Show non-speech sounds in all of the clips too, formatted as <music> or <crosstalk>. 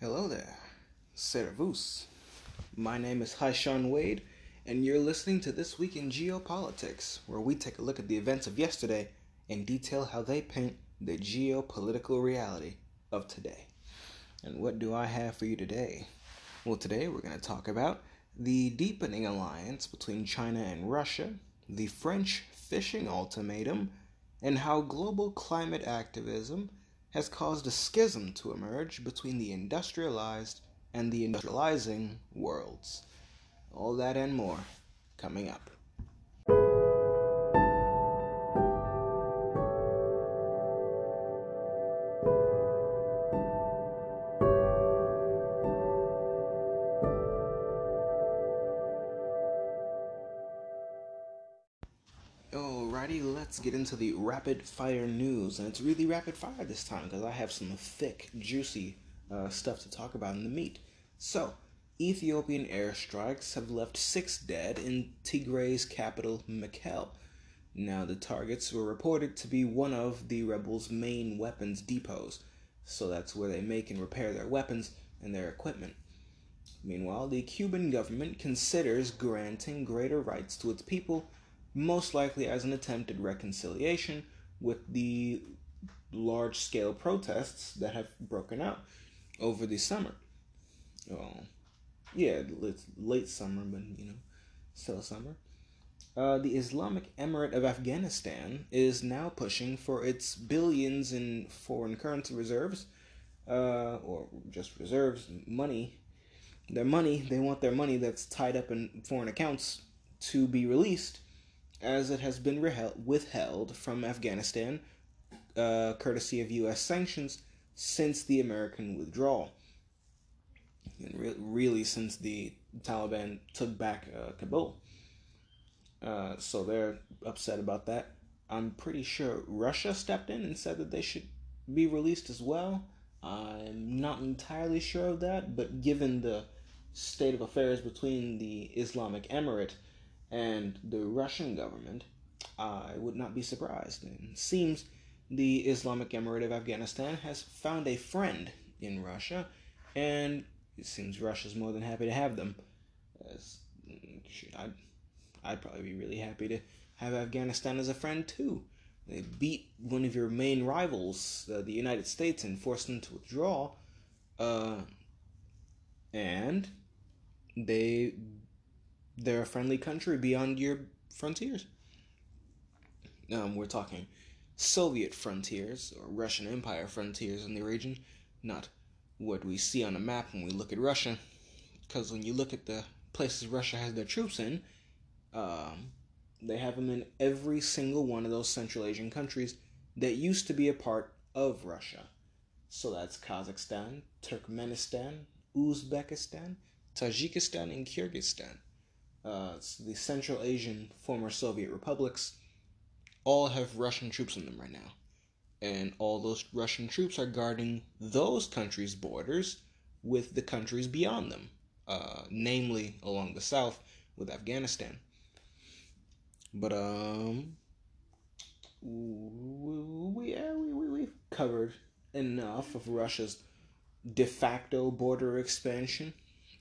Hello there, Servus. My name is Haishan Wade, and you're listening to This Week in Geopolitics, where we take a look at the events of yesterday and detail how they paint the geopolitical reality of today. And what do I have for you today? Well, today we're going to talk about the deepening alliance between China and Russia, the French fishing ultimatum, and how global climate activism has caused a schism to emerge between the industrialized and the industrializing worlds. All that and more coming up. Into the rapid fire news. And it's really rapid fire this time because I have some thick, juicy uh, stuff to talk about in the meat. So, Ethiopian airstrikes have left six dead in Tigray's capital, Mekelle. Now, the targets were reported to be one of the rebels' main weapons depots, so that's where they make and repair their weapons and their equipment. Meanwhile, the Cuban government considers granting greater rights to its people most likely as an attempt at reconciliation with the large scale protests that have broken out over the summer. Well, yeah, it's late summer, but you know, still summer. Uh, the Islamic Emirate of Afghanistan is now pushing for its billions in foreign currency reserves, uh, or just reserves, money. Their money, they want their money that's tied up in foreign accounts to be released as it has been withheld from Afghanistan, uh, courtesy of U.S. sanctions, since the American withdrawal. And re- really, since the Taliban took back uh, Kabul. Uh, so they're upset about that. I'm pretty sure Russia stepped in and said that they should be released as well. I'm not entirely sure of that, but given the state of affairs between the Islamic Emirate and the Russian government, I would not be surprised. It seems the Islamic Emirate of Afghanistan has found a friend in Russia, and it seems Russia's more than happy to have them. As, I'd, I'd probably be really happy to have Afghanistan as a friend too. They beat one of your main rivals, uh, the United States, and forced them to withdraw. Uh, and they they're a friendly country beyond your frontiers. Um, we're talking Soviet frontiers or Russian Empire frontiers in the region, not what we see on a map when we look at Russia. Because when you look at the places Russia has their troops in, um, they have them in every single one of those Central Asian countries that used to be a part of Russia. So that's Kazakhstan, Turkmenistan, Uzbekistan, Tajikistan, and Kyrgyzstan uh, the Central Asian former Soviet republics, all have Russian troops in them right now. And all those Russian troops are guarding those countries' borders with the countries beyond them, uh, namely along the south with Afghanistan. But, um, we, yeah, we, we, we've covered enough of Russia's de facto border expansion,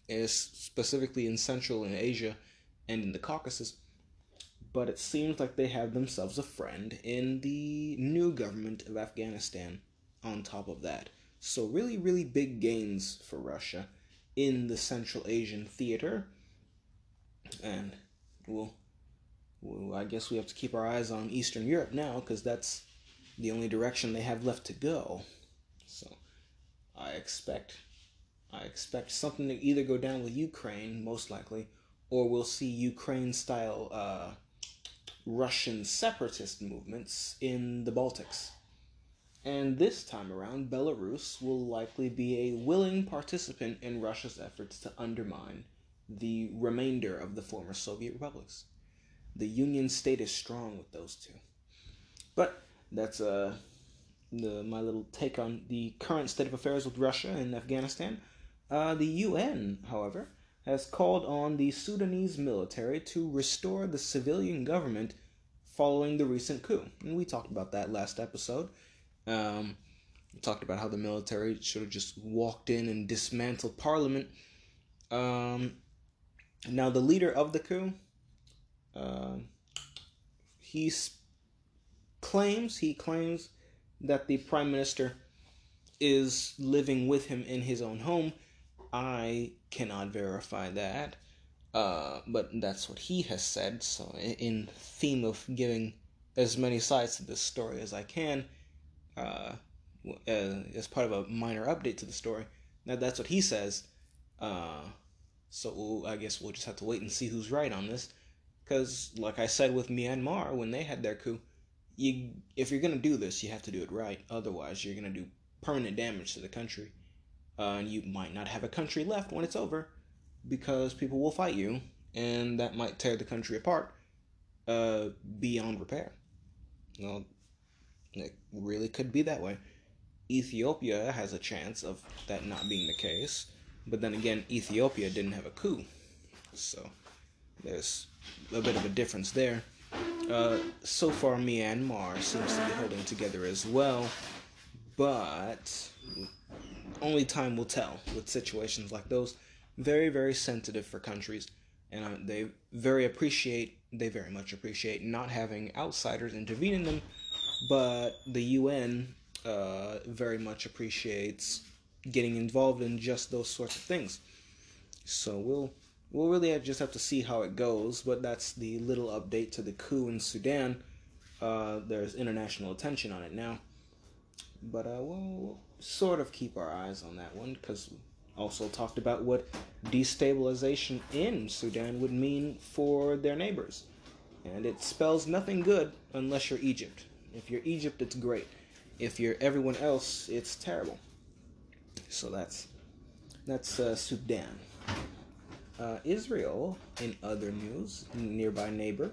is specifically in Central and Asia and in the Caucasus. But it seems like they have themselves a friend in the new government of Afghanistan on top of that. So, really, really big gains for Russia in the Central Asian theater. And we'll, I guess we have to keep our eyes on Eastern Europe now because that's the only direction they have left to go. So, I expect I expect something to either go down with Ukraine, most likely, or we'll see Ukraine style uh, Russian separatist movements in the Baltics. And this time around, Belarus will likely be a willing participant in Russia's efforts to undermine the remainder of the former Soviet republics. The Union state is strong with those two. But that's uh, the, my little take on the current state of affairs with Russia and Afghanistan. Uh, the UN, however, has called on the Sudanese military to restore the civilian government following the recent coup. And we talked about that last episode. Um, talked about how the military should have just walked in and dismantled parliament. Um, now, the leader of the coup, uh, he claims he claims that the prime minister is living with him in his own home. I cannot verify that, uh, but that's what he has said. So, in theme of giving as many sides to this story as I can, uh, uh, as part of a minor update to the story. Now that's what he says. Uh, so I guess we'll just have to wait and see who's right on this. Because, like I said with Myanmar when they had their coup, you if you're gonna do this, you have to do it right. Otherwise, you're gonna do permanent damage to the country, uh, and you might not have a country left when it's over, because people will fight you, and that might tear the country apart uh, beyond repair. Well, it really could be that way. Ethiopia has a chance of that not being the case, but then again, Ethiopia didn't have a coup, so there's a bit of a difference there. Uh, so far, Myanmar seems to be holding together as well, but only time will tell with situations like those. Very, very sensitive for countries, and uh, they very appreciate, they very much appreciate not having outsiders intervene in them, but the UN uh, very much appreciates getting involved in just those sorts of things. So we'll we'll really just have to see how it goes. But that's the little update to the coup in Sudan. Uh, there's international attention on it now, but uh, we'll, we'll sort of keep our eyes on that one because also talked about what destabilization in Sudan would mean for their neighbors. And it spells nothing good unless you're Egypt. If you're Egypt, it's great. If you're everyone else, it's terrible. So that's that's uh, Sudan. Uh, Israel, in other news, nearby neighbor,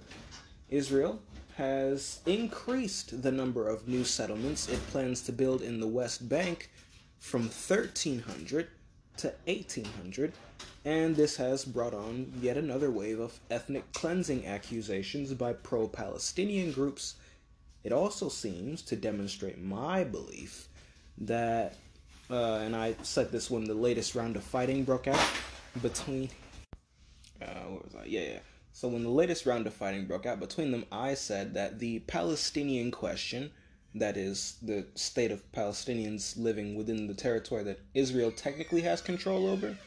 Israel has increased the number of new settlements it plans to build in the West Bank from 1,300 to 1,800, and this has brought on yet another wave of ethnic cleansing accusations by pro Palestinian groups it also seems to demonstrate my belief that, uh, and I said this when the latest round of fighting broke out between, uh, what was I? Yeah, yeah. So when the latest round of fighting broke out between them, I said that the Palestinian question, that is, the state of Palestinians living within the territory that Israel technically has control over,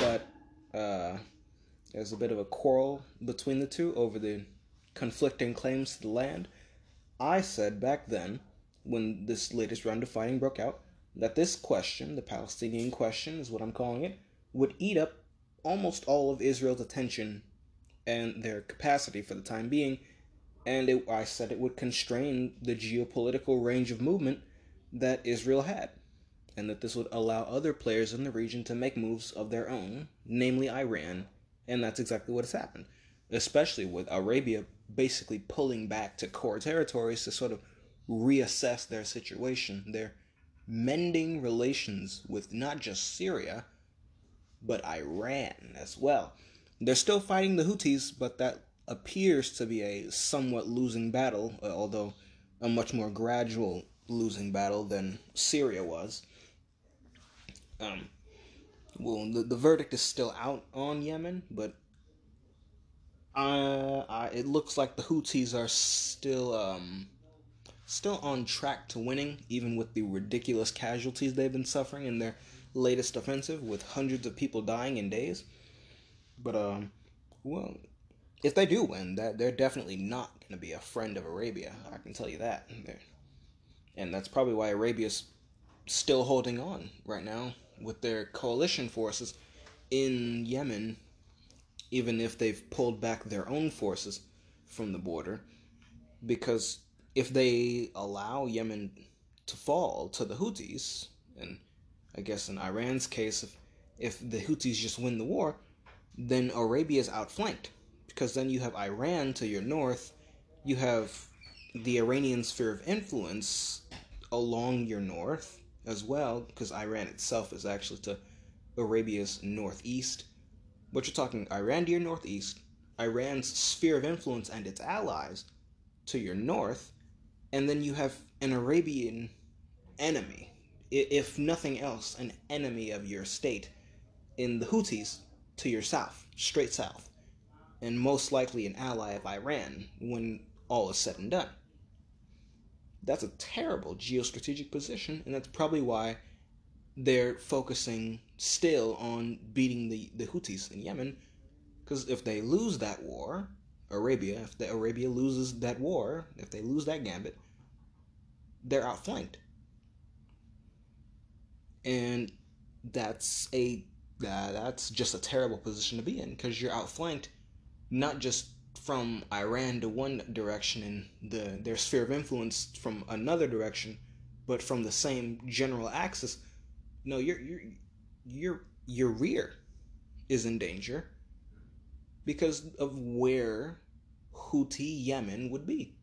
but uh, there's a bit of a quarrel between the two over the conflicting claims to the land. I said back then, when this latest round of fighting broke out, that this question, the Palestinian question is what I'm calling it, would eat up almost all of Israel's attention and their capacity for the time being, and it, I said it would constrain the geopolitical range of movement that Israel had, and that this would allow other players in the region to make moves of their own, namely Iran, and that's exactly what has happened, especially with Arabia basically pulling back to core territories to sort of reassess their situation. They're mending relations with not just Syria, but Iran as well. They're still fighting the Houthis, but that appears to be a somewhat losing battle, uh, although a much more gradual losing battle than Syria was. Um, well, the, the verdict is still out on Yemen, but uh, I, it looks like the Houthis are still um, still on track to winning, even with the ridiculous casualties they've been suffering in their latest offensive, with hundreds of people dying in days. But um, well, if they do win, that they're definitely not going to be a friend of Arabia. I can tell you that. And that's probably why Arabia's still holding on right now with their coalition forces in Yemen even if they've pulled back their own forces from the border. Because if they allow Yemen to fall to the Houthis, and I guess in Iran's case, if, if the Houthis just win the war, then Arabia is outflanked. Because then you have Iran to your north, you have the Iranian sphere of influence along your north as well, because Iran itself is actually to Arabia's northeast but you're talking Iran to your northeast, Iran's sphere of influence and its allies to your north, and then you have an Arabian enemy, if nothing else, an enemy of your state in the Houthis to your south, straight south, and most likely an ally of Iran when all is said and done. That's a terrible geostrategic position, and that's probably why they're focusing still on beating the, the Houthis in Yemen. Because if they lose that war, Arabia, if the Arabia loses that war, if they lose that gambit, they're outflanked. And that's a that's just a terrible position to be in because you're outflanked not just from Iran to one direction and the their sphere of influence from another direction, but from the same general axis. No, your your your your rear is in danger because of where Houthi Yemen would be.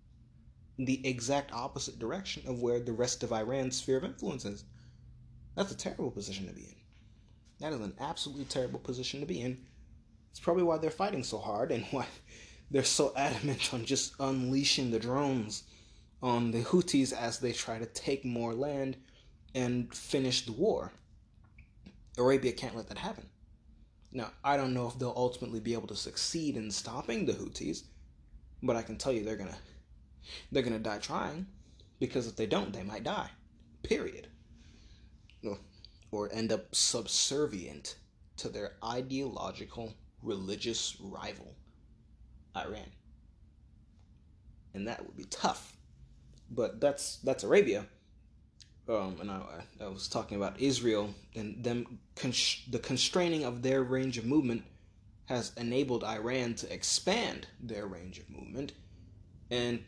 The exact opposite direction of where the rest of Iran's sphere of influence is. That's a terrible position to be in. That is an absolutely terrible position to be in. It's probably why they're fighting so hard and why <laughs> they're so adamant on just unleashing the drones on the Houthis as they try to take more land and finish the war. Arabia can't let that happen. Now, I don't know if they'll ultimately be able to succeed in stopping the Houthis, but I can tell you they're gonna they're gonna die trying, because if they don't, they might die. Period. Or end up subservient to their ideological religious rival, Iran. And that would be tough. But that's that's Arabia. Um, and I, I was talking about Israel and them the constraining of their range of movement has enabled Iran to expand their range of movement, and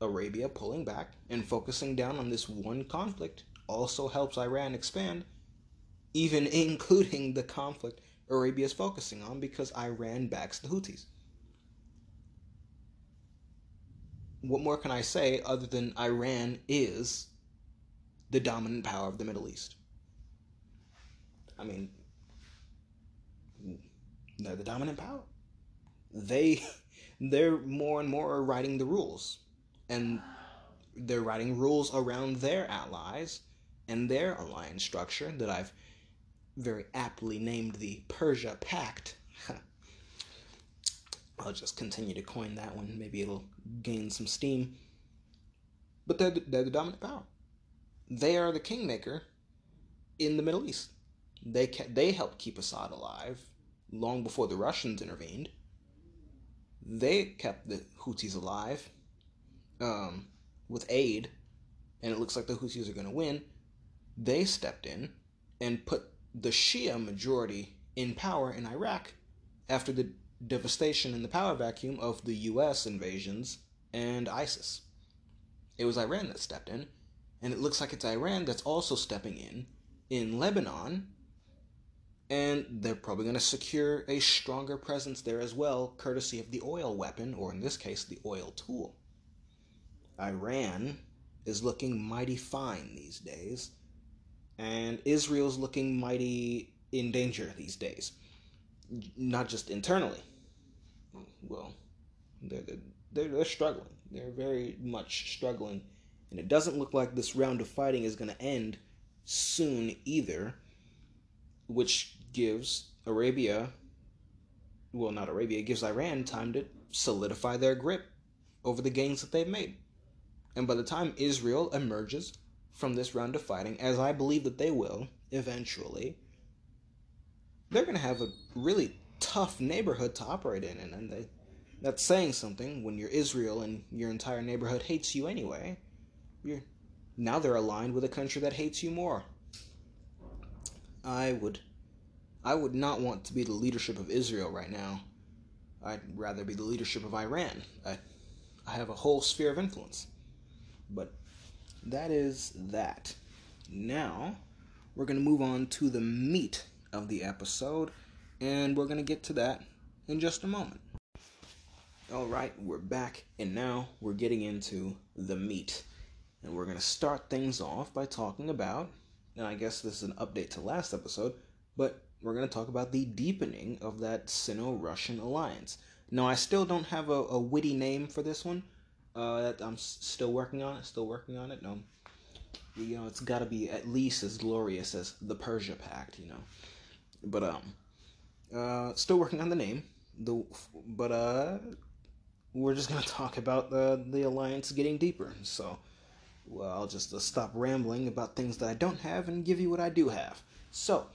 Arabia pulling back and focusing down on this one conflict also helps Iran expand, even <laughs> including the conflict Arabia is focusing on because Iran backs the Houthis. What more can I say other than Iran is the dominant power of the Middle East? I mean, they're the dominant power. They <laughs> they're more and more writing the rules. And they're writing rules around their allies and their alliance structure that I've very aptly named the Persia Pact. <laughs> I'll just continue to coin that one. Maybe it'll gain some steam. But they're the, they're the dominant power. They are the kingmaker in the Middle East. They they helped keep Assad alive long before the Russians intervened. They kept the Houthis alive um, with aid, and it looks like the Houthis are going to win. They stepped in and put the Shia majority in power in Iraq after the devastation and the power vacuum of the US invasions and ISIS. It was Iran that stepped in, and it looks like it's Iran that's also stepping in in Lebanon, and they're probably going to secure a stronger presence there as well, courtesy of the oil weapon, or in this case, the oil tool. Iran is looking mighty fine these days and Israel's looking mighty in danger these days. Not just internally. Well, they're, they're, they're struggling. They're very much struggling. And it doesn't look like this round of fighting is going to end soon either, which gives Arabia, well, not Arabia, gives Iran time to solidify their grip over the gains that they've made. And by the time Israel emerges from this round of fighting, as I believe that they will eventually, they're going to have a really tough neighborhood to operate in, and they, that's saying something when you're Israel and your entire neighborhood hates you anyway. You're now they're aligned with a country that hates you more. I would I would not want to be the leadership of Israel right now. I'd rather be the leadership of Iran. I I have a whole sphere of influence. But that is that. Now, we're going to move on to the meat of the episode, and we're going to get to that in just a moment. All right, we're back, and now we're getting into the meat. And we're going to start things off by talking about, and I guess this is an update to last episode, but we're going to talk about the deepening of that Sino Russian alliance. Now, I still don't have a, a witty name for this one, uh, that I'm still working on it. Still working on it. No, you know, it's got to be at least as glorious as the Persia Pact, you know. But um, uh, still working on the name. The but uh, we're just gonna <laughs> talk about the the alliance getting deeper. So, well, I'll just uh, stop rambling about things that I don't have and give you what I do have. So,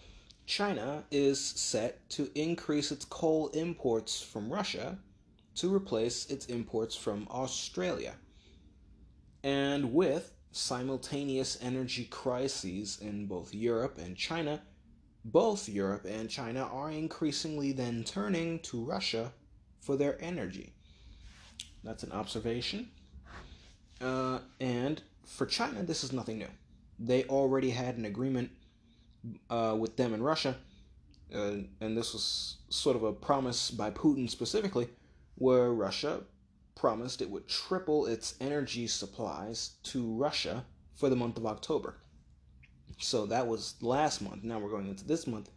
China is set to increase its coal imports from Russia to replace its imports from Australia. And with simultaneous energy crises in both Europe and China, both Europe and China are increasingly then turning to Russia for their energy. That's an observation. Uh, and for China, this is nothing new. They already had an agreement uh, with them and Russia, uh, and this was sort of a promise by Putin specifically, where Russia promised it would triple its energy supplies to Russia for the month of October. So that was last month. Now we're going into this month,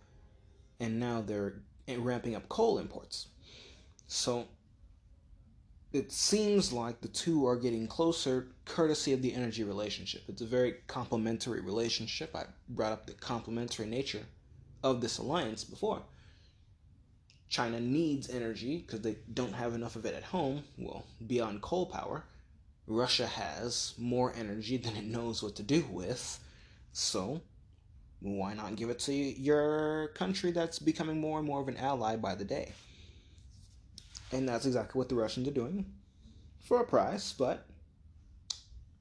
and now they're ramping up coal imports. So it seems like the two are getting closer courtesy of the energy relationship. It's a very complementary relationship. I brought up the complementary nature of this alliance before. China needs energy because they don't have enough of it at home, well, beyond coal power. Russia has more energy than it knows what to do with. So, why not give it to your country that's becoming more and more of an ally by the day? And that's exactly what the Russians are doing for a price, but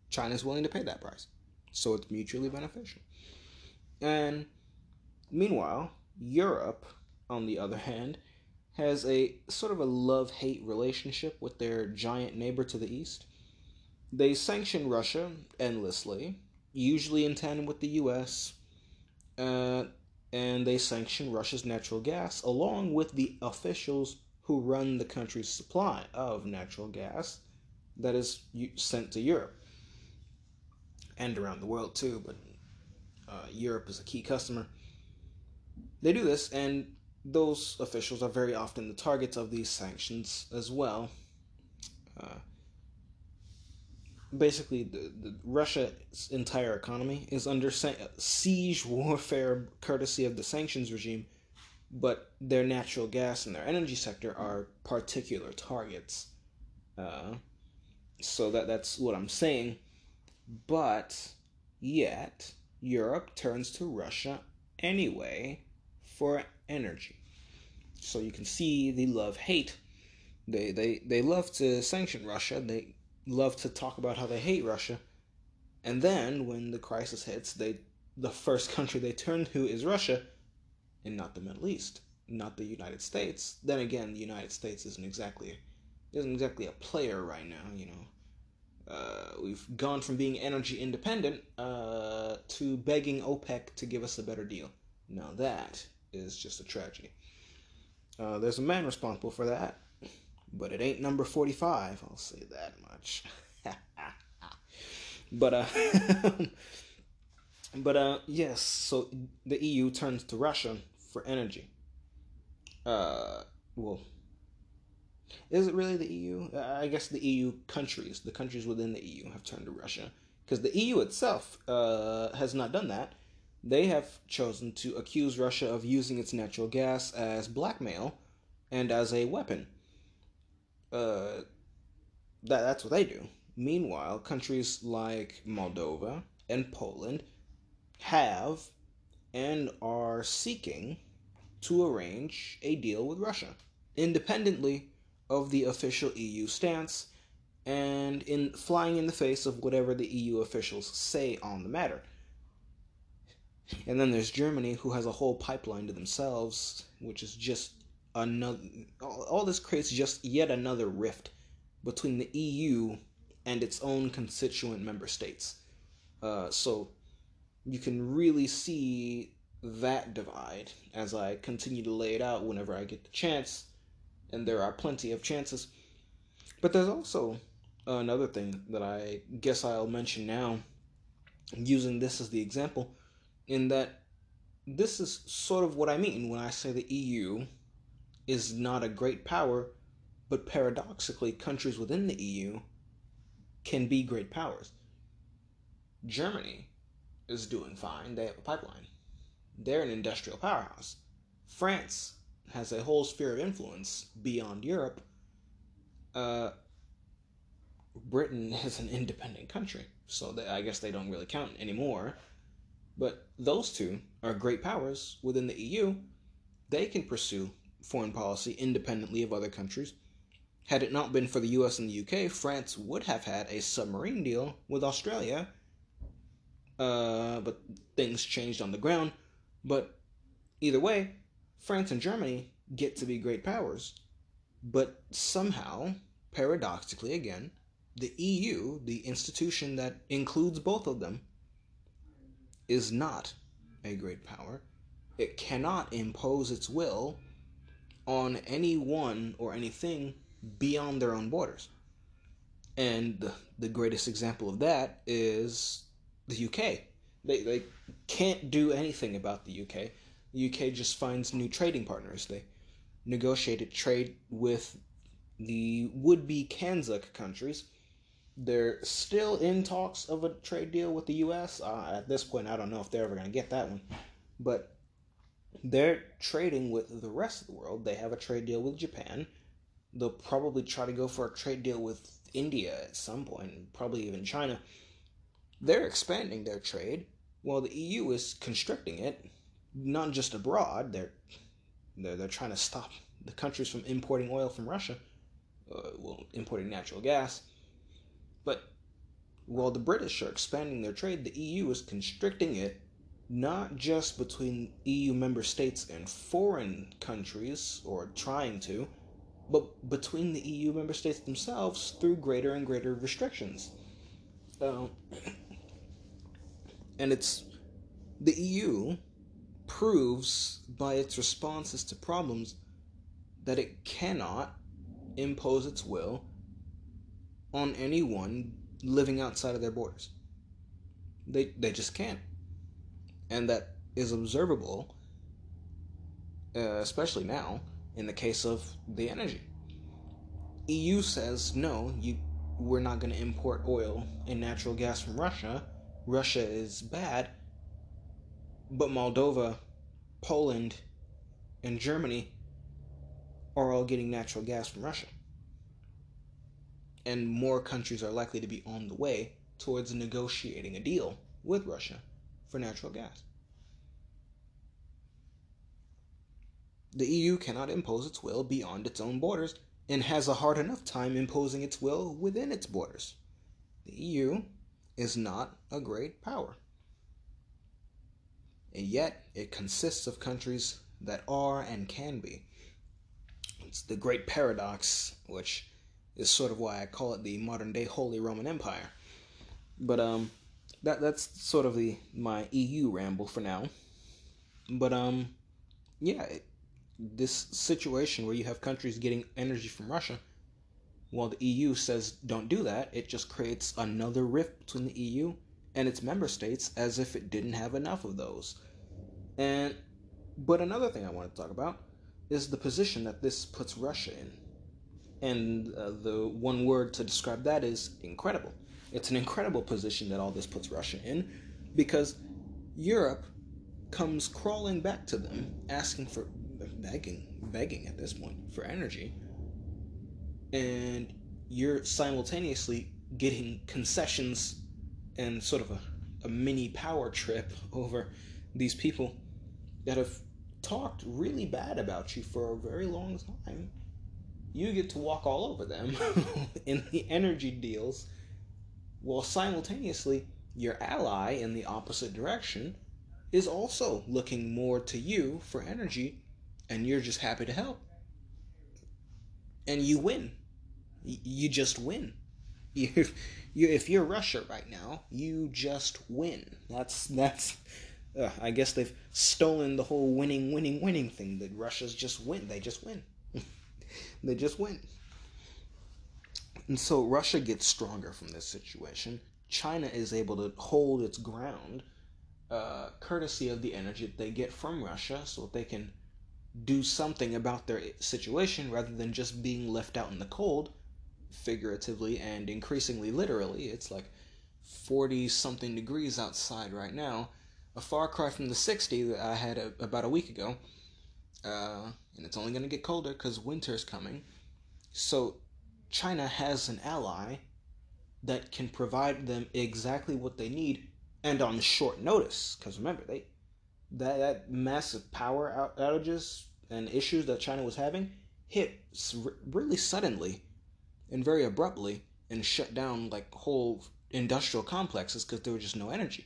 China's willing to pay that price. So it's mutually beneficial. And meanwhile, Europe, on the other hand, has a sort of a love hate relationship with their giant neighbor to the east. They sanction Russia endlessly, usually in tandem with the US, uh, and they sanction Russia's natural gas along with the officials who run the country's supply of natural gas that is sent to Europe and around the world too, but uh, Europe is a key customer. They do this, and those officials are very often the targets of these sanctions as well. Uh, basically, the, the, Russia's entire economy is under siege <laughs> warfare courtesy of the sanctions regime but their natural gas and their energy sector are particular targets. Uh, so that that's what I'm saying. But yet Europe turns to Russia anyway for energy. So you can see the love hate. They they they love to sanction Russia. They love to talk about how they hate Russia. And then when the crisis hits, they the first country they turn to is Russia and not the Middle East, not the United States. Then again, the United States isn't exactly isn't exactly a player right now. You know, uh, we've gone from being energy independent uh, to begging OPEC to give us a better deal. Now that is just a tragedy. Uh, there's a man responsible for that, but it ain't number forty-five. I'll say that much. <laughs> but uh. <laughs> But uh, yes, so the EU turns to Russia for energy. Uh, well, is it really the EU? Uh, I guess the EU countries, the countries within the EU, have turned to Russia because the EU itself uh, has not done that. They have chosen to accuse Russia of using its natural gas as blackmail and as a weapon. Uh, that that's what they do. Meanwhile, countries like Moldova and Poland have and are seeking to arrange a deal with Russia, independently of the official EU stance and in flying in the face of whatever the EU officials say on the matter. And then there's Germany, who has a whole pipeline to themselves, which is just another. All this creates just yet another rift between the EU and its own constituent member states. Uh, so you can really see that divide as I continue to lay it out whenever I get the chance, and there are plenty of chances. But there's also another thing that I guess I'll mention now, using this as the example, in that this is sort of what I mean when I say the EU is not a great power, but paradoxically, countries within the EU can be great powers. Germany is doing fine. They have a pipeline. They're an industrial powerhouse. France has a whole sphere of influence beyond Europe. Uh, Britain <laughs> is an independent country, so they, I guess they don't really count anymore. But those two are great powers within the EU. They can pursue foreign policy independently of other countries. Had it not been for the US and the UK, France would have had a submarine deal with Australia. Uh, but things changed on the ground. But either way, France and Germany get to be great powers. But somehow, paradoxically again, the EU, the institution that includes both of them, is not a great power. It cannot impose its will on anyone or anything beyond their own borders. And the, the greatest example of that is the UK. They, they can't do anything about the UK. The UK just finds new trading partners. They negotiated trade with the would be CANZUK countries. They're still in talks of a trade deal with the US. Uh, at this point, I don't know if they're ever going to get that one. But they're trading with the rest of the world. They have a trade deal with Japan. They'll probably try to go for a trade deal with India at some point, probably even China. They're expanding their trade while the EU is constricting it, not just abroad. They're they're, they're trying to stop the countries from importing oil from Russia, uh, well, importing natural gas. But while the British are expanding their trade, the EU is constricting it not just between EU member states and foreign countries, or trying to, but between the EU member states themselves through greater and greater restrictions. Uh, <clears throat> and it's the EU proves by its responses to problems that it cannot impose its will on anyone living outside of their borders. They, they just can't and that is observable, uh, especially now in the case of the energy. EU says no, you we're not going to import oil and natural gas from Russia. Russia is bad, but Moldova, Poland, and Germany are all getting natural gas from Russia. And more countries are likely to be on the way towards negotiating a deal with Russia for natural gas. The EU cannot impose its will beyond its own borders and has a hard enough time imposing its will within its borders. The EU is not a great power. And yet, it consists of countries that are and can be. It's the great paradox, which is sort of why I call it the modern day Holy Roman Empire. But um, that that's sort of the my EU ramble for now. But um, yeah, it, this situation where you have countries getting energy from Russia, while the EU says don't do that, it just creates another rift between the EU and its member states as if it didn't have enough of those. And but another thing I want to talk about is the position that this puts Russia in. And uh, the one word to describe that is incredible. It's an incredible position that all this puts Russia in because Europe comes crawling back to them asking for begging begging at this point for energy and you're simultaneously getting concessions and sort of a, a mini power trip <laughs> over these people that have talked really bad about you for a very long time you get to walk all over them <laughs> in the energy deals while simultaneously your ally in the opposite direction is also looking more to you for energy and you're just happy to help. And you win. You just win. <laughs> You, you if you're russia right now you just win. That's that's uh, i guess they've stolen the whole winning winning winning thing that russia's just win. They just win they just win and so Russia gets stronger from this situation. China is able to hold its ground, uh, courtesy of the energy that they get from Russia, so that they can do something about their situation rather than just being left out in the cold, figuratively and increasingly literally. It's like 40 something degrees outside right now, a far cry from the 60 that I had a, about a week ago. Uh, and it's only going to get colder because winter's coming. So, China has an ally that can provide them exactly what they need and on short notice. Because remember, they that, that massive power outages and issues that China was having hit really suddenly and very abruptly and shut down like whole industrial complexes because there was just no energy.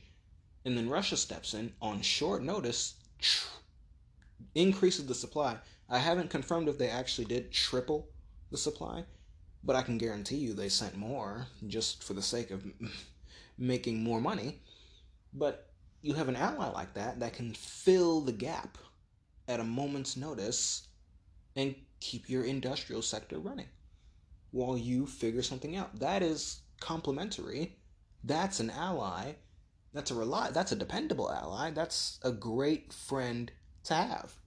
And then Russia steps in on short notice, increases the supply. I haven't confirmed if they actually did triple the supply, but I can guarantee you they sent more just for the sake of <laughs> making more money. But you have an ally like that that can fill the gap at a moment's notice and keep your industrial sector running while you figure something out. That is complementary. That's an ally. That's a rely that's a dependable ally. That's a great friend to have.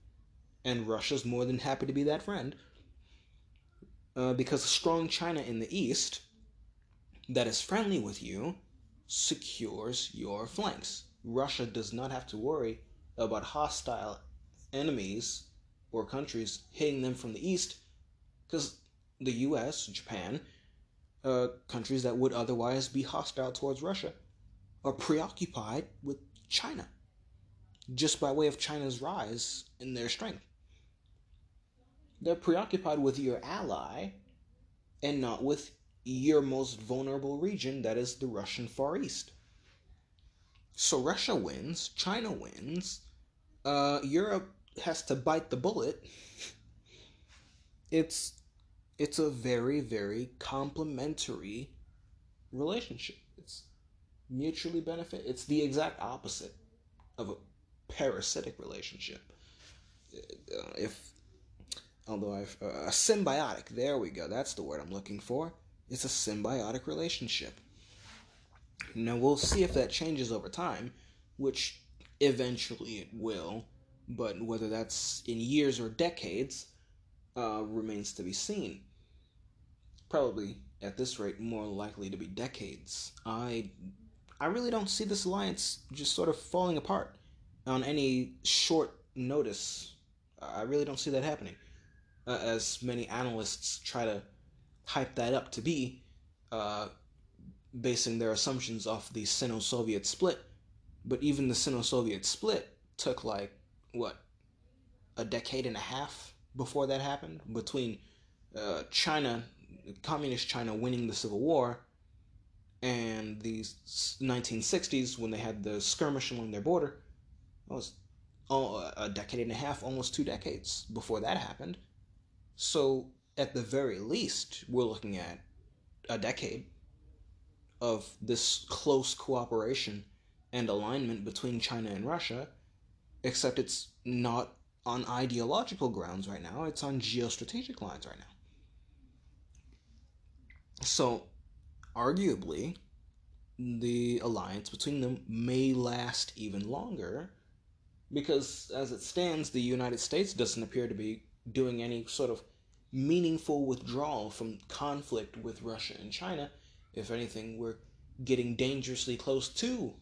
And Russia's more than happy to be that friend. Uh, because a strong China in the east that is friendly with you secures your flanks. Russia does not have to worry about hostile enemies or countries hitting them from the east because the US, Japan, uh, countries that would otherwise be hostile towards Russia, are preoccupied with China just by way of China's rise in their strength. They're preoccupied with your ally and not with your most vulnerable region, that is the Russian Far East. So Russia wins, China wins, uh, Europe has to bite the bullet. It's it's a very very complementary relationship. It's mutually benefit. It's the exact opposite of a parasitic relationship. Uh, if although I've uh, a symbiotic, there we go. That's the word I'm looking for. It's a symbiotic relationship. Now we'll see if that changes over time, which eventually it will, but whether that's in years or decades uh, remains to be seen. Probably at this rate, more likely to be decades. I, I really don't see this alliance just sort of falling apart on any short notice. I really don't see that happening, uh, as many analysts try to hype that up to be. Uh, basing their assumptions off the Sino Soviet split. But even the Sino Soviet split took like, what, a decade and a half before that happened? Between uh, China, Communist China winning the Civil War and the 1960s when they had the skirmish along their border. It was a decade and a half, almost two decades before that happened. So, at the very least, we're looking at a decade of this close cooperation and alignment between China and Russia, except it's not on ideological grounds right now, it's on geostrategic lines right now. So, arguably, the alliance between them may last even longer because, as it stands, the United States doesn't appear to be doing any sort of meaningful withdrawal from conflict with Russia and China if anything, we're getting dangerously close to,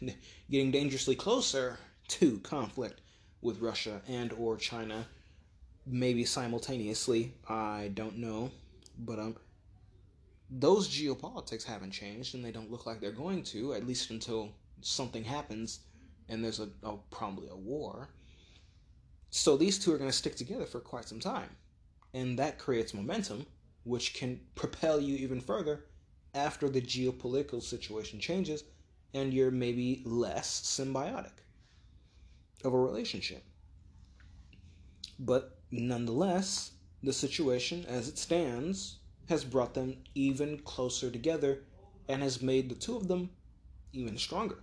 <laughs> getting dangerously closer to conflict with Russia and or China, maybe simultaneously. I don't know, but um, those geopolitics haven't changed, and they don't look like they're going to, at least until something happens, and there's a, a probably a war. So these two are going to stick together for quite some time, and that creates momentum, which can propel you even further after the geopolitical situation changes and you're maybe less symbiotic of a relationship. But nonetheless, the situation as it stands has brought them even closer together and has made the two of them even stronger.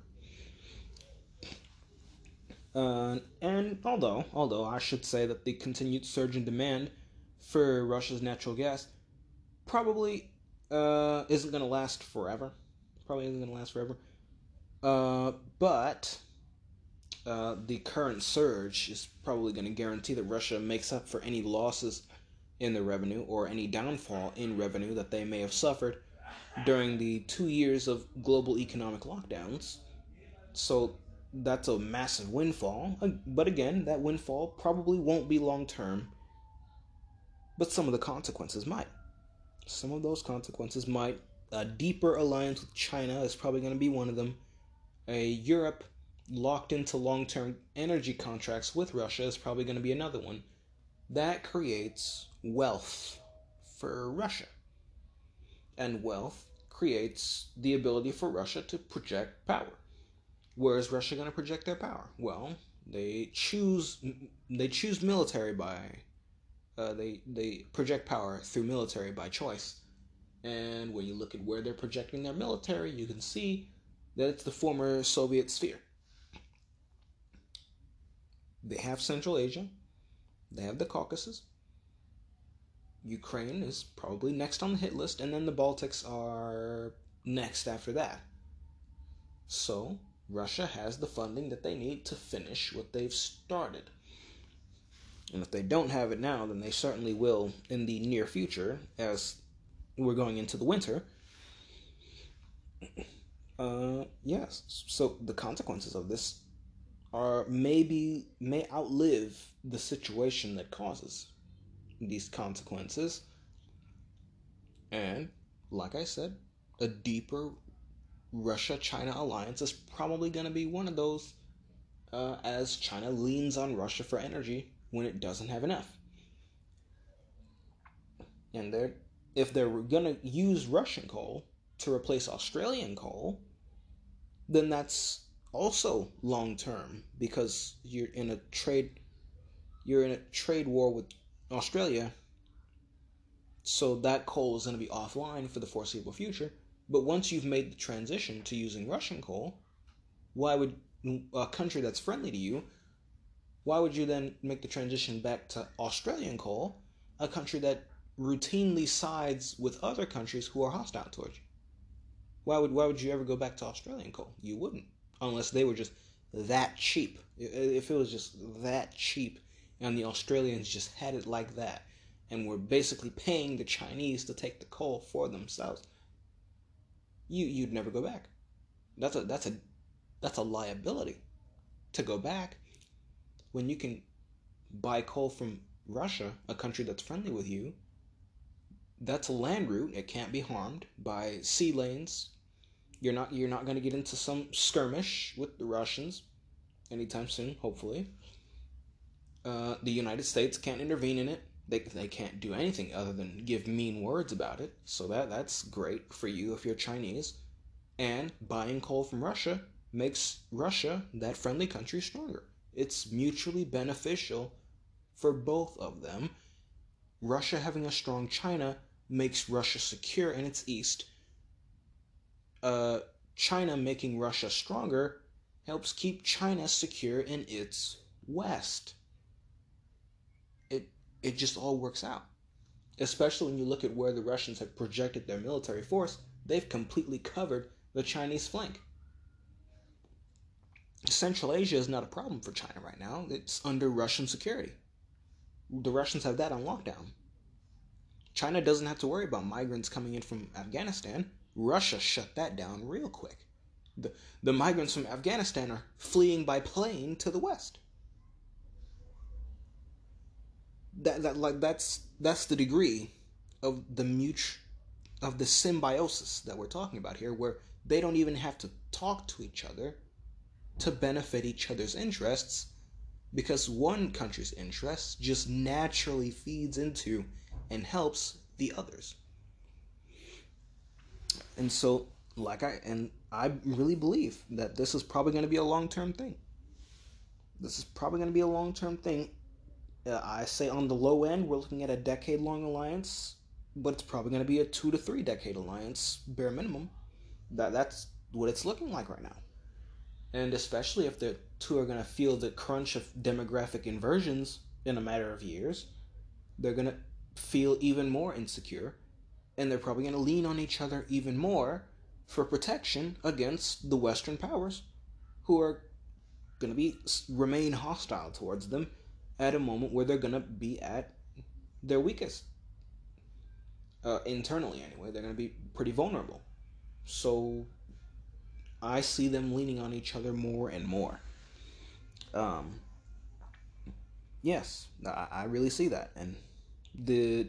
Uh, and although, although I should say that the continued surge in demand for Russia's natural gas probably uh, isn't gonna last forever. Probably isn't gonna last forever. Uh, but uh, the current surge is probably going to guarantee that Russia makes up for any losses in the revenue or any downfall in revenue that they may have suffered during the two years of global economic lockdowns. So that's a massive windfall. But again, that windfall probably won't be long term. But some of the consequences might. Some of those consequences might. A deeper alliance with China is probably going to be one of them. A Europe locked into long term energy contracts with Russia is probably going to be another one. That creates wealth for Russia. And wealth creates the ability for Russia to project power. Where is Russia going to project their power? Well, they choose they choose military by uh, they they project power through military by choice. And when you look at where they're projecting their military, you can see that it's the former Soviet sphere. They have Central Asia, they have the Caucasus. Ukraine is probably next on the hit list, and then the Baltics are next after that. So, Russia has the funding that they need to finish what they've started. And if they don't have it now, then they certainly will in the near future, as we're going into the winter. Uh, yes. So the consequences of this are maybe may outlive the situation that causes these consequences. And like I said, a deeper Russia China alliance is probably going to be one of those uh, as China leans on Russia for energy when it doesn't have enough. And they're, if they're going to use Russian coal to replace Australian coal, then that's also long term because you're in a trade you're in a trade war with Australia. So that coal is going to be offline for the foreseeable future. But once you've made the transition to using Russian coal, why would a country that's friendly to you, why would you then make the transition back to Australian coal, a country that routinely sides with other countries who are hostile towards you? Why would why would you ever go back to Australian coal? You wouldn't, unless they were just that cheap. If it was just that cheap, and the Australians just had it like that, and were basically paying the Chinese to take the coal for themselves, you you'd never go back. That's a that's a that's a liability to go back when you can buy coal from Russia, a country that's friendly with you. That's a land route; it can't be harmed by sea lanes you're not you're not going to get into some skirmish with the Russians anytime soon, hopefully. Uh, the United States can't intervene in it. They, they can't do anything other than give mean words about it. So that that's great for you if you're Chinese. And buying coal from Russia makes Russia, that friendly country, stronger. It's mutually beneficial for both of them. Russia having a strong China makes Russia secure in its east uh, China making Russia stronger helps keep China secure in its west. It just all works out. Especially when you look at where the Russians have projected their military force, they've completely covered the Chinese flank. Central Asia is not a problem for China right now. It's under Russian security. The Russians have that on lockdown. China doesn't have to worry about migrants coming in from Afghanistan Russia shut that down real quick. The, the migrants from Afghanistan are fleeing by plane to the west. That, that like that's that's the degree of the mutual of the symbiosis that we're talking about here, where they don't even have to talk to each other to benefit each other's interests, because one country's interests just naturally feeds into and helps the others. And so, like I and I really believe that this is probably going to be a long term thing. This is probably going to be a long term thing. Uh, I say on the low end, we're looking at a decade long alliance, but it's probably going to be a two to three decade alliance, bare minimum. That that's what it's looking like right now. And especially if the two are going to feel the crunch of demographic inversions in a matter of years, they're going to feel even more insecure and they're probably going to lean on each other even more for protection against the Western powers, who are going to be remain hostile towards them at a moment where they're to be at their weakest. uh, internally anyway, they're to be pretty vulnerable. So I see them leaning on each other more and more. Um, yes, I, I really see that. And the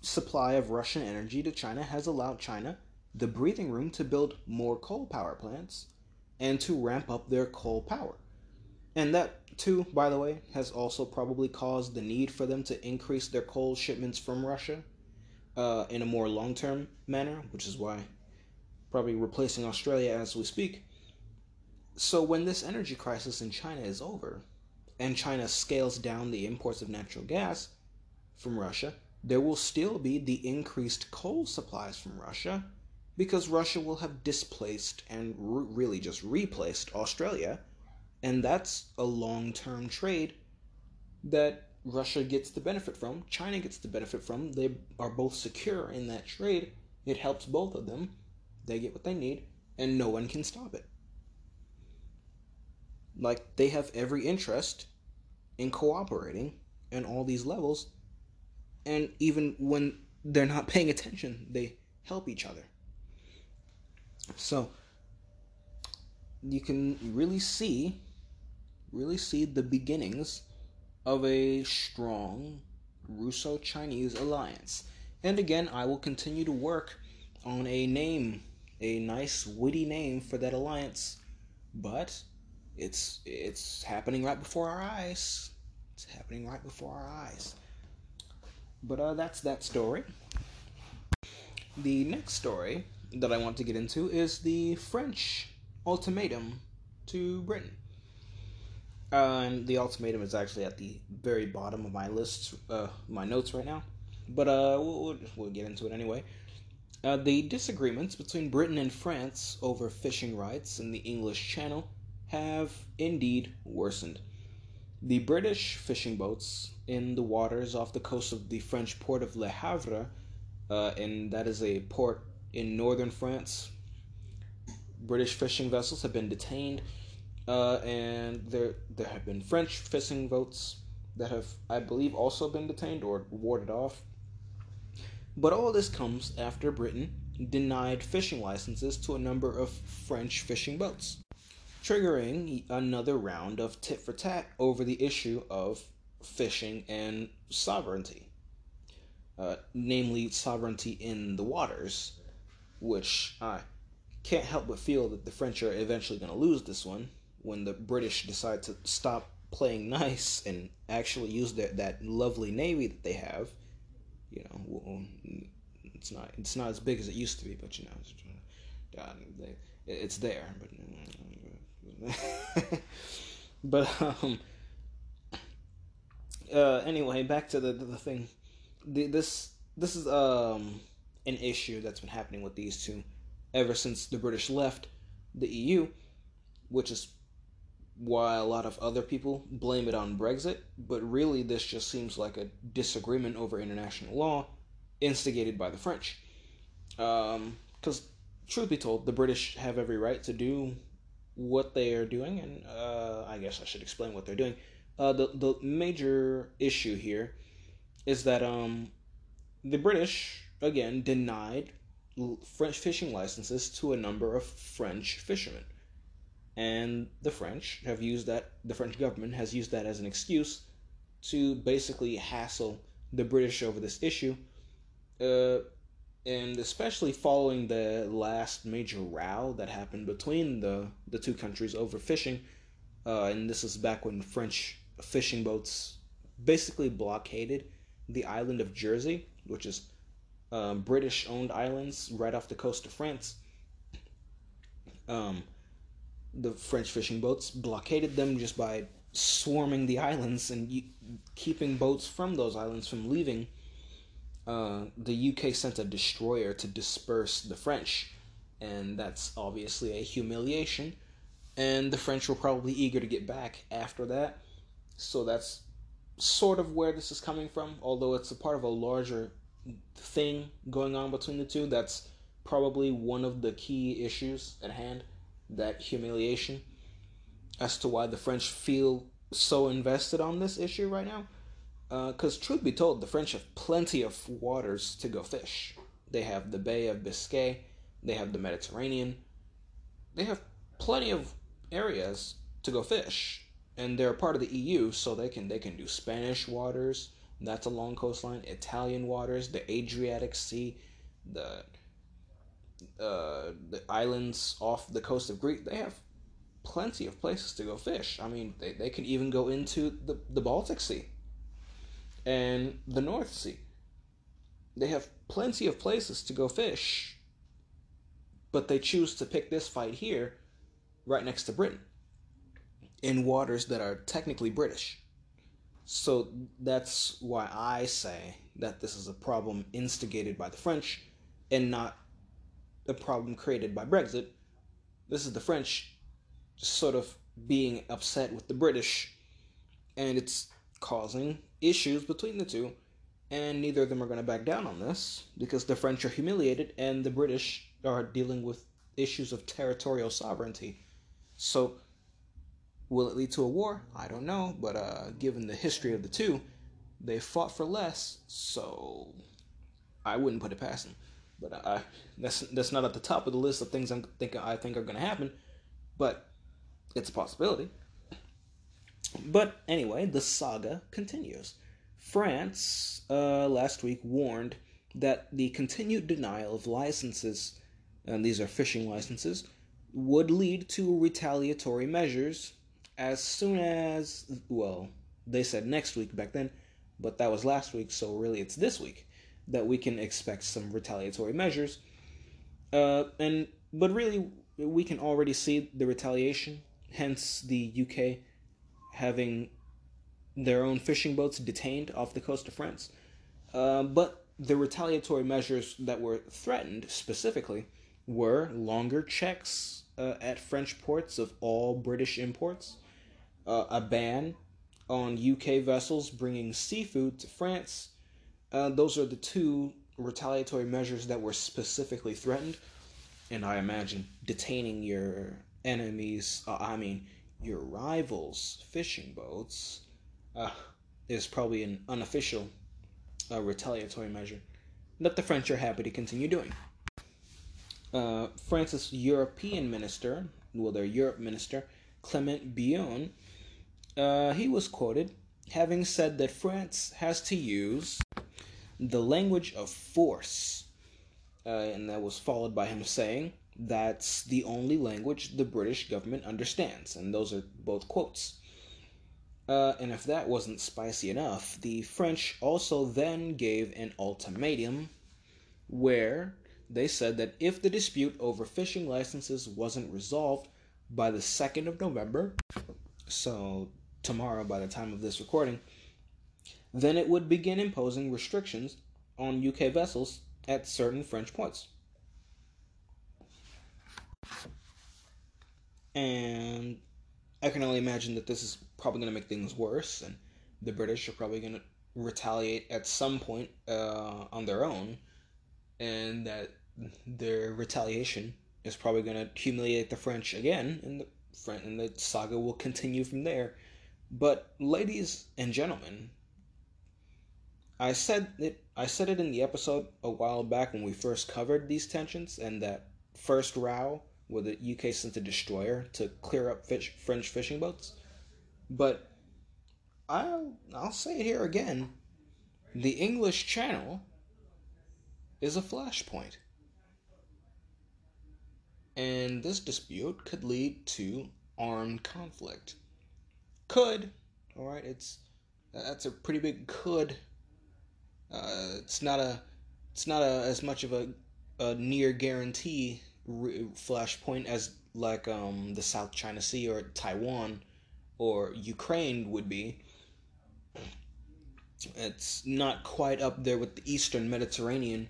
supply of Russian energy to China has allowed China the breathing room to build more coal power plants and to ramp up their coal power. And that, too, by the way, has also probably caused the need for them to increase their coal shipments from Russia uh, in a more long term manner, which is why probably replacing Australia as we speak. So, when this energy crisis in China is over, and China scales down the imports of natural gas from Russia, there will still be the increased coal supplies from Russia because Russia will have displaced and re- really just replaced Australia. And that's a long term trade that Russia gets the benefit from, China gets the benefit from. They are both secure in that trade. It helps both of them. They get what they need, and no one can stop it. Like, they have every interest in cooperating in all these levels, and even when they're not paying attention, they help each other. So, you can really see, really see the beginnings of a strong Russo Chinese alliance. And again, I will continue to work on a name, a nice witty name for that alliance. But it's it's happening right before our eyes. It's happening right before our eyes. But uh, that's that story. The next story that I want to get into is the French ultimatum to Britain. Uh, and the ultimatum is actually at the very bottom of my list, uh, my notes right now. But uh, we'll, we'll get into it anyway. Uh, the disagreements between Britain and France over fishing rights in the English Channel have indeed worsened. The British fishing boats in the waters off the coast of the French port of Le Havre, uh, and that is a port in northern France, British fishing vessels have been detained uh, and there there have been French fishing boats that have, I believe, also been detained or warded off. But all this comes after Britain denied fishing licenses to a number of French fishing boats, triggering another round of tit for tat over the issue of fishing and sovereignty, uh, namely sovereignty in the waters, which I can't help but feel that the French are eventually going to lose this one when the British decide to stop playing nice and actually use their, that lovely navy that they have, you know, it's not it's not as big as it used to be, but you know, it's, uh, it's there. But <laughs> but um, uh, anyway, back to the the thing. The, this this is um an issue that's been happening with these two ever since the British left the EU, which is why a lot of other people blame it on Brexit, but really this just seems like a disagreement over international law instigated by the French. Because, um, truth be told, the British have every right to do what they are doing, and uh, I guess I should explain what they're doing. Uh, the the major issue here is that um, the British again denied French fishing licenses to a number of French fishermen and the French have used that. The French government has used that as an excuse to basically hassle the British over this issue, uh, and especially following the last major row that happened between the the two countries over fishing, uh, and this is back when French fishing boats basically blockaded the island of Jersey, which is um, British-owned islands right off the coast of France. Um, the French fishing boats, blockaded them just by swarming the islands and keeping boats from those islands from leaving. Uh, the UK sent a destroyer to disperse the French, and that's obviously a humiliation. And the French were probably eager to get back after that. So that's sort of where this is coming from, although it's a part of a larger thing going on between the two. That's probably one of the key issues at hand that humiliation as to why the French feel so invested on this issue right now. Because, uh, truth be told, the French have plenty of waters to go fish. they have the Bay of Biscay, they have the Mediterranean. They have plenty of areas to go fish, and they're part of the EU, so they can they can do Spanish waters. That's a long coastline. Italian waters, the Adriatic Sea, the uh, the islands off the coast of Greece. They have plenty of places to go fish. I mean, they, they can even go into the, the Baltic Sea and the North Sea. They have plenty of places to go fish, but they choose to pick this fight here, right next to Britain, in waters that are technically British. So that's why I say that this is a problem instigated by the French and not a problem created by Brexit. This is the French sort of being upset with the British, and it's causing issues between the two. And neither of them are going to back down on this because the French are humiliated and the British are dealing with issues of territorial sovereignty. So, will it lead to a war? I don't know, but uh, given the history of the two, they fought for less, so I wouldn't put it past them. But uh, that's that's not at the top of the list of things I'm thinking I think are going to happen. But it's a possibility. But anyway, the saga continues. France uh, last week warned that the continued denial of licenses, and these are fishing licenses, would lead to retaliatory measures as soon as, well, they said next week back then, but that was last week, so really it's this week that we can expect some retaliatory measures. Uh, and but really, we can already see the retaliation hence the UK having their own fishing boats detained off the coast of France. Uh, but the retaliatory measures that were threatened specifically were longer checks uh, at French ports of all British imports, uh, a ban on UK vessels bringing seafood to France. Uh, those are the two retaliatory measures that were specifically threatened. And I imagine detaining your enemies, uh, I mean, your rivals' fishing boats, uh, is probably an unofficial uh, retaliatory measure that the French are happy to continue doing. Uh, France's European minister, well, their Europe minister, Clement Beaune, uh, he was quoted having said that France has to use the language of force. Uh, and that was followed by him saying, that's the only language the British government understands, and those are both quotes. Uh, and if that wasn't spicy enough, the French also then gave an ultimatum where they said that if the dispute over fishing licenses wasn't resolved by the 2nd of November, so tomorrow by the time of this recording, then it would begin imposing restrictions on UK vessels at certain French ports. And I can only imagine that this is probably going to make things worse, and the British are probably going to retaliate at some point uh, on their own, and that their retaliation is probably going to humiliate the French again, and the and the saga will continue from there. But ladies and gentlemen, I said it I said it in the episode a while back when we first covered these tensions and that first row where the UK sent a destroyer to clear up fish, French fishing boats. But I'll I'll say it here again. The English Channel is a flashpoint. And this dispute could lead to armed conflict. Could, all right, it's that's a pretty big could. Uh, it's not a it's not a, as much of a, a near guarantee flashpoint as like um, the South China Sea or Taiwan or Ukraine would be. It's not quite up there with the Eastern Mediterranean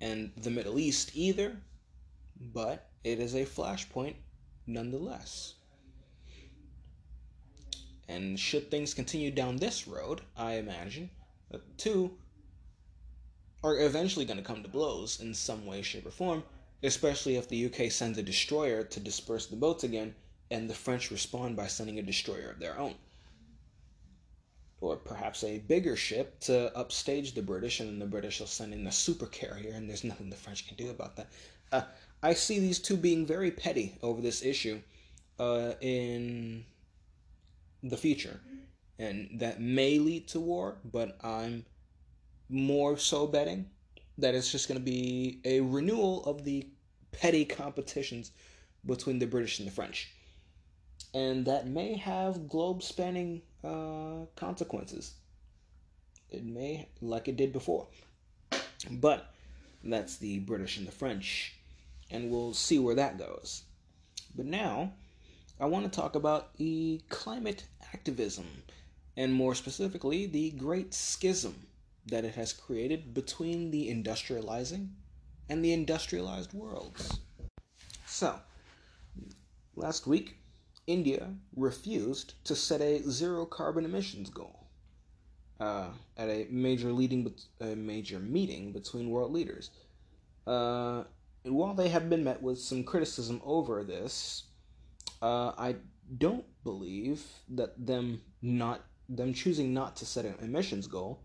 and the Middle East either, but it is a flashpoint nonetheless. And should things continue down this road, I imagine, the two are eventually going to come to blows in some way, shape, or form especially if the UK sends a destroyer to disperse the boats again and the French respond by sending a destroyer of their own. or perhaps a bigger ship to upstage the British, and then the British will send in a super carrier, and there's nothing the French can do about that. Uh, I see these two being very petty over this issue uh, in the future, and that may lead to war, but I'm more so betting that it's just going to be a renewal of the petty competitions between the British and the French. And that may have globe spanning uh, consequences. It may, like it did before. But that's the British and the French. And we'll see where that goes. But now, I want to talk about the climate activism, and more specifically, the Great Schism that it has created between the industrializing and the industrialized worlds. So, last week, India refused to set a zero carbon emissions goal uh, at a major leading a major meeting between world leaders. Uh, and while they have been met with some criticism over this, uh, I don't believe that them not them choosing not to set an emissions goal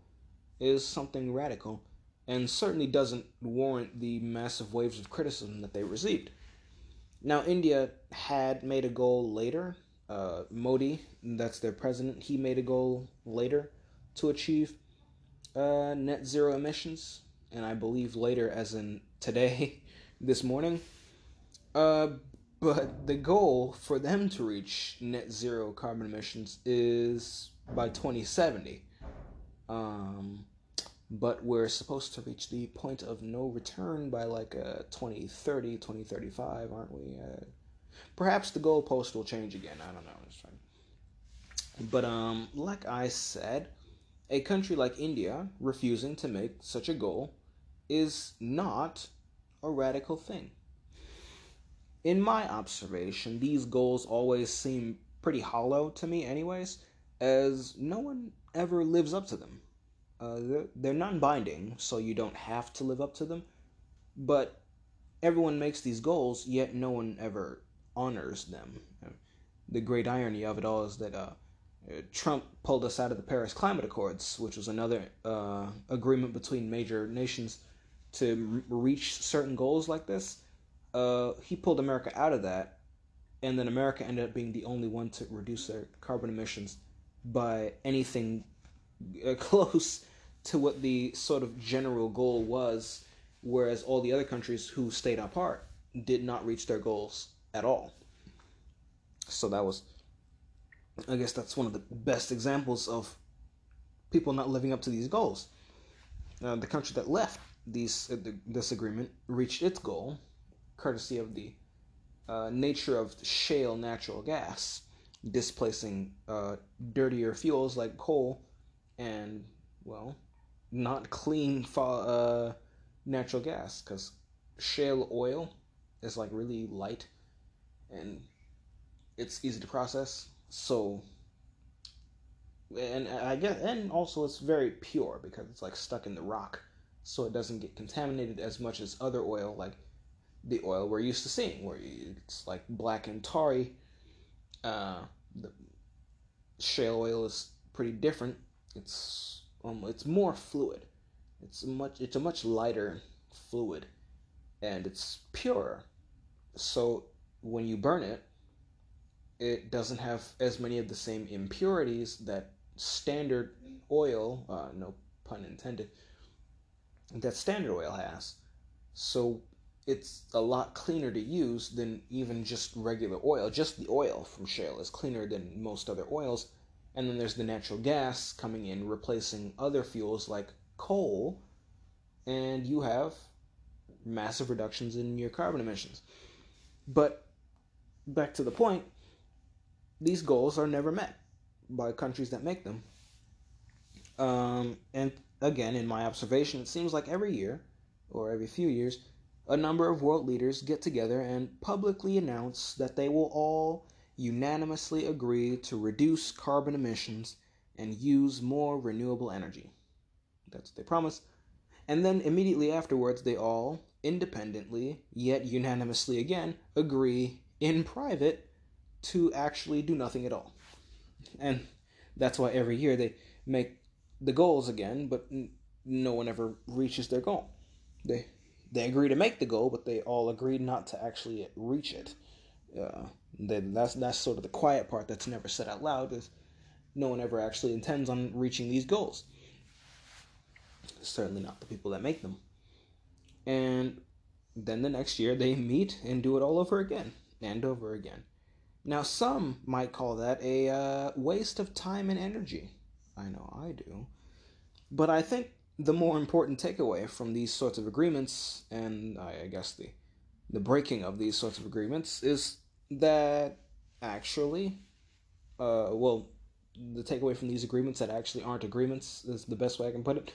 is something radical and certainly doesn't warrant the massive waves of criticism that they received. Now, India had made a goal later. Uh, Modi, that's their president, he made a goal later to achieve uh, net zero emissions, and I believe later, as in today, <laughs> this morning. Uh, but the goal for them to reach net zero carbon emissions is by 2070. Um, but we're supposed to reach the point of no return by like uh, 2030, 2035, aren't we? Uh, perhaps the goalpost will change again. I don't know. But um, like I said, a country like India refusing to make such a goal is not a radical thing. In my observation, these goals always seem pretty hollow to me, anyways, as no one ever lives up to them. Uh, they're, they're non binding, so you don't have to live up to them. But everyone makes these goals, yet no one ever honors them. The great irony of it all is that uh, Trump pulled us out of the Paris Climate Accords, which was another uh, agreement between major nations to reach certain goals like this. Uh, he pulled America out of that, and then America ended up being the only one to reduce their carbon emissions by anything uh, <laughs> close to what the sort of general goal was, whereas all the other countries who stayed apart did not reach their goals at all. So that was, I guess, that's one of the best examples of people not living up to these goals. Uh, the country that left these uh, the, this agreement reached its goal, courtesy of the uh, nature of shale natural gas, displacing uh, dirtier fuels like coal and well not clean uh, natural gas because shale oil is like really light and it's easy to process. So, and I guess, and also it's very pure because it's like stuck in the rock, so it doesn't get contaminated as much as other oil, like the oil we're used to seeing, where it's like black and tarry. Uh, the shale oil is pretty different. It's um, it's more fluid. It's much it's a much lighter fluid, and it's purer. So when you burn it, it doesn't have as many of the same impurities that standard oil, uh, no pun intended, that standard oil has. So it's a lot cleaner to use than even just regular oil. Just the oil from shale is cleaner than most other oils and then there's the natural gas coming in, replacing other fuels like coal, and you have massive reductions in your carbon emissions. But back to the point, these goals are never met by countries that make them. Um, and again, in my observation, it seems like every year, or every few years, a number of world leaders get together and publicly announce that they will all unanimously agreed to reduce carbon emissions and use more renewable energy. That's what they promised. And then immediately afterwards, they all, independently, yet unanimously again, agree in private to actually do nothing at all. And that's why every year they make the goals again, but n- no one ever reaches their goal. They they agree to make the goal, but they all agree not to actually reach it. Uh, then that's that's sort of the quiet part that's never said out loud. Is no one ever actually intends on reaching these goals. Certainly not the people that make them. And then the next year they meet and do it all over again and over again. Now, some might call that a uh, waste of time and energy. I know I do. But I think the more important takeaway from these sorts of agreements, and I guess the, the breaking of these sorts of agreements, is that actually, uh, well, the takeaway from these agreements that actually aren't agreements is the best way I can put it,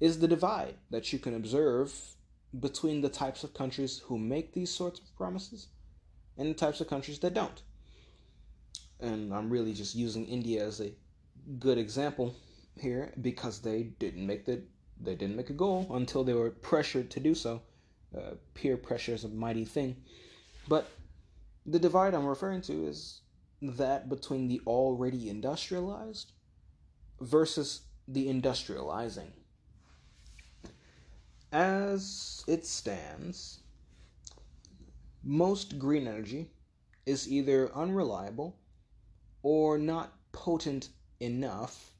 is the divide that you can observe between the types of countries who make these sorts of promises and the types of countries that don't. And I'm really just using India as a good example here because they didn't make the they didn't make a goal until they were pressured to do so. Uh, peer pressure is a mighty thing, but the divide I'm referring to is that between the already industrialized versus the industrializing. As it stands, most green energy is either unreliable or not potent enough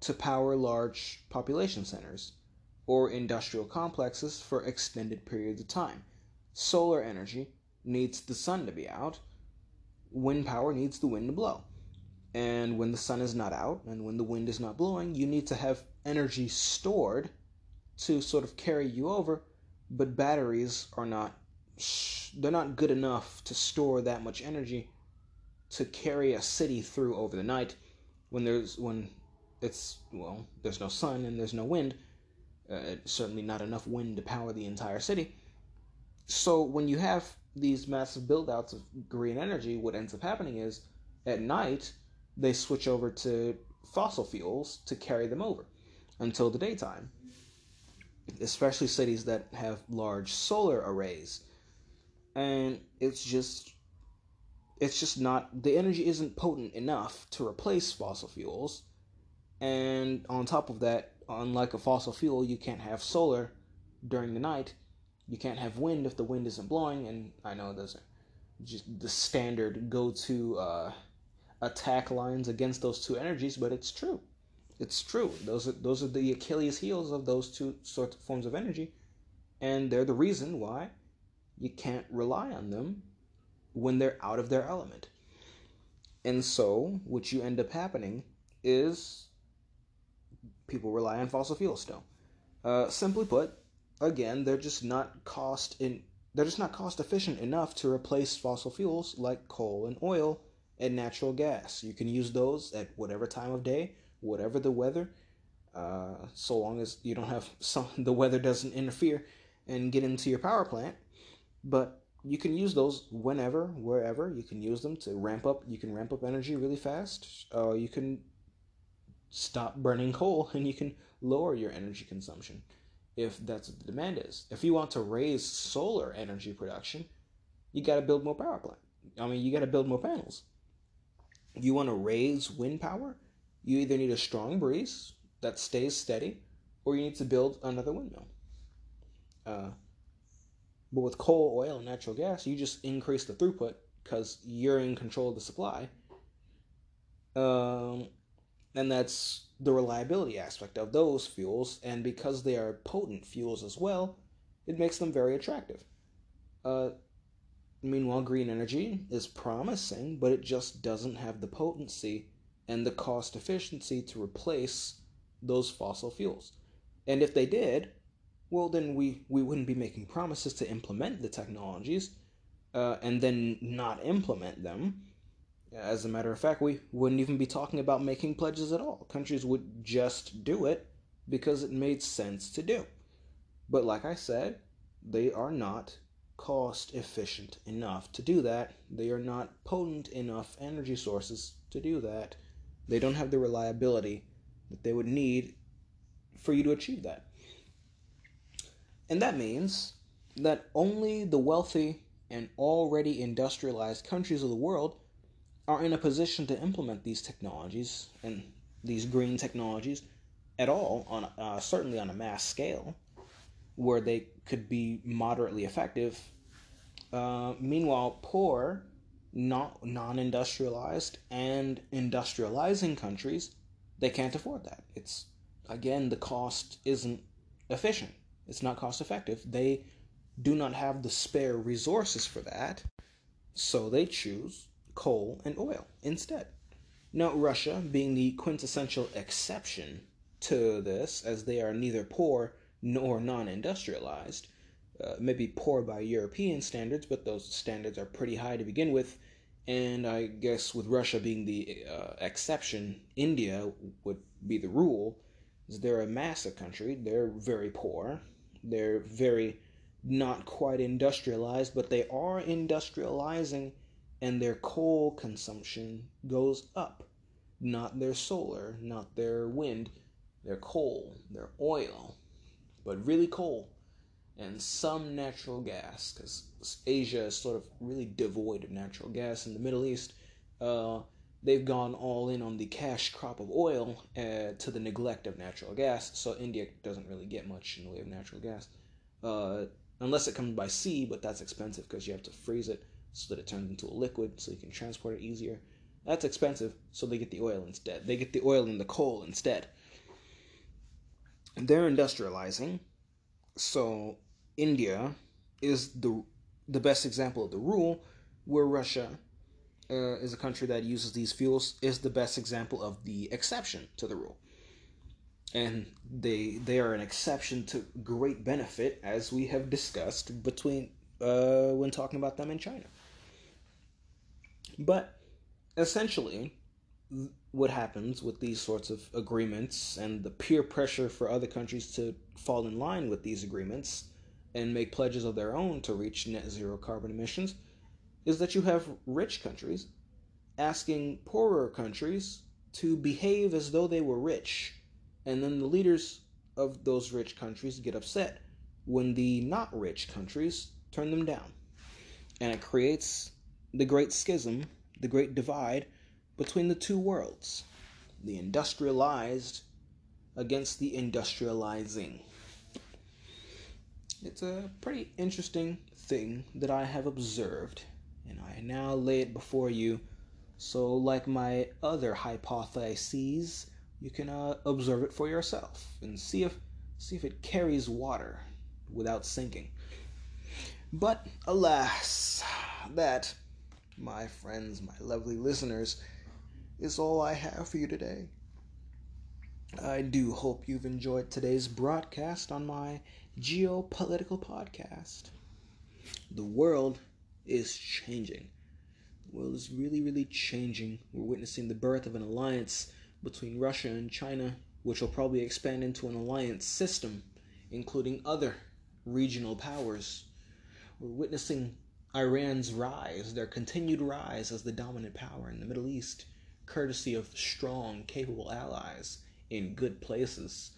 to power large population centers or industrial complexes for extended periods of time. Solar energy needs the sun to be out, wind power needs the wind to blow. And when the sun is not out and when the wind is not blowing, you need to have energy stored to sort of carry you over, but batteries are not they're not good enough to store that much energy to carry a city through over the night when there's when it's well there's no sun and there's no wind uh, certainly not enough wind to power the entire city. So when you have these massive buildouts of green energy what ends up happening is at night they switch over to fossil fuels to carry them over until the daytime. Especially cities that have large solar arrays. And it's just it's just not the energy isn't potent enough to replace fossil fuels. And on top of that unlike a fossil fuel you can't have solar during the night. You can't have wind if the wind isn't blowing and i know those are just the standard go-to uh, attack lines against those two energies but it's true. It's true. Those are those are the achilles heels of those two sorts of forms of energy and they're the reason why you can't rely on them when they're out of their element. And so, what you end up happening is people rely on fossil fuels still. Uh, simply put, again, they're just not cost in they're just not cost efficient enough to replace fossil fuels like coal and oil and natural gas. You can use those at whatever time of day, whatever the weather, uh, so long as you don't have <laughs> some the weather doesn't interfere and get into your power plant. But you can use those whenever, wherever. You can use them to ramp up. You can ramp up energy really fast. Uh, you can stop burning coal <laughs> and you can lower your energy consumption if that's what the demand is. If you want to raise solar energy production, you got to build more power plant. I mean, you got to build more panels. If you want to raise wind power, you either need a strong breeze that stays steady, or you need to build another windmill. Uh, but with coal, oil, and natural gas, you just increase the throughput because you're in control of the supply. Um, and that's the reliability aspect of those fuels. And because they are potent fuels as well, it makes them very attractive. Uh, meanwhile, green energy is promising, but it just doesn't have the potency and the cost efficiency to replace those fossil fuels. And if they did, well, then we, we wouldn't be making promises to implement the technologies uh, and then not implement them. As a matter of fact, we wouldn't even be talking about making pledges at all. Countries would just do it because it made sense to do. But like I said, they are not cost efficient enough to do that. They are not potent enough energy sources to do that. They don't have the reliability that they would need for you to achieve that. And that means that only the wealthy and already industrialized countries of the world are in a position to implement these technologies and these green technologies at all on uh, certainly on a mass scale where they could be moderately effective. Uh, meanwhile, poor, not non-industrialized and industrializing countries, they can't afford that. It's again the cost isn't efficient. It's not cost effective. They do not have the spare resources for that, so they choose coal and oil instead. Now, Russia, being the quintessential exception to this, as they are neither poor nor non industrialized, uh, maybe poor by European standards, but those standards are pretty high to begin with. And I guess with Russia being the uh, exception, India would be the rule. They're a massive country. They're very poor. They're very not quite industrialized, but they are industrializing, and their coal consumption goes up. Not their solar, not their wind, their coal, their oil, but really coal and some natural gas because Asia is sort of really devoid of natural gas. In the Middle East, uh, they've gone all in on the cash crop of oil uh, to the neglect of natural gas. So India doesn't really get much in the way of natural gas, uh, unless it comes by sea, but that's expensive because you have to freeze it so that it turns into a liquid so you can transport it easier. That's expensive, so they get the oil instead. They get the oil and the coal instead. They're industrializing, so India is the the best example of the rule, where Russia uh, is a country that uses these fuels is the best example of the exception to the rule. And they they are an exception to great benefit, as we have discussed between uh, when talking about them in China. But essentially, what happens with these sorts of agreements and the peer pressure for other countries to fall in line with these agreements and make pledges of their own to reach net zero carbon emissions is that you have rich countries asking poorer countries to behave as though they were rich. And then the leaders of those rich countries get upset when the not rich countries turn them down. And it creates the great schism, the great divide between the two worlds the industrialized against the industrializing. It's a pretty interesting thing that I have observed, and I now lay it before you. So, like my other hypotheses, you can uh, observe it for yourself and see if see if it carries water without sinking. But alas, that, my friends, my lovely listeners, is all I have for you today. I do hope you've enjoyed today's broadcast on my geopolitical podcast. The world is changing. The world is really, really changing. We're witnessing the birth of an alliance between Russia and China, which will probably expand into an alliance system, including other regional powers. We're witnessing Iran's rise, their continued rise as the dominant power in the Middle East, courtesy of strong, capable allies in good places.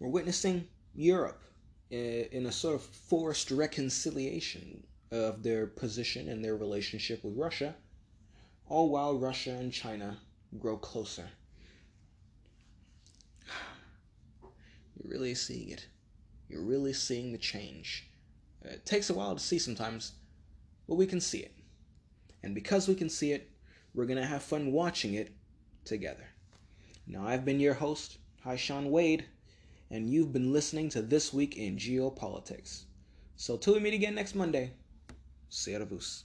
We're witnessing Europe eh, in a sort of forced reconciliation of their position and their relationship with Russia, all while Russia and China grow closer. You're really seeing it. You're really seeing the change. It takes a while to see sometimes, but we can see it. And because we can see it, we're going to have fun watching it together. Now, I've been your host, Hi Sean Wade and you've been listening to This Week in Geopolitics. So till we meet again next Monday, Servus.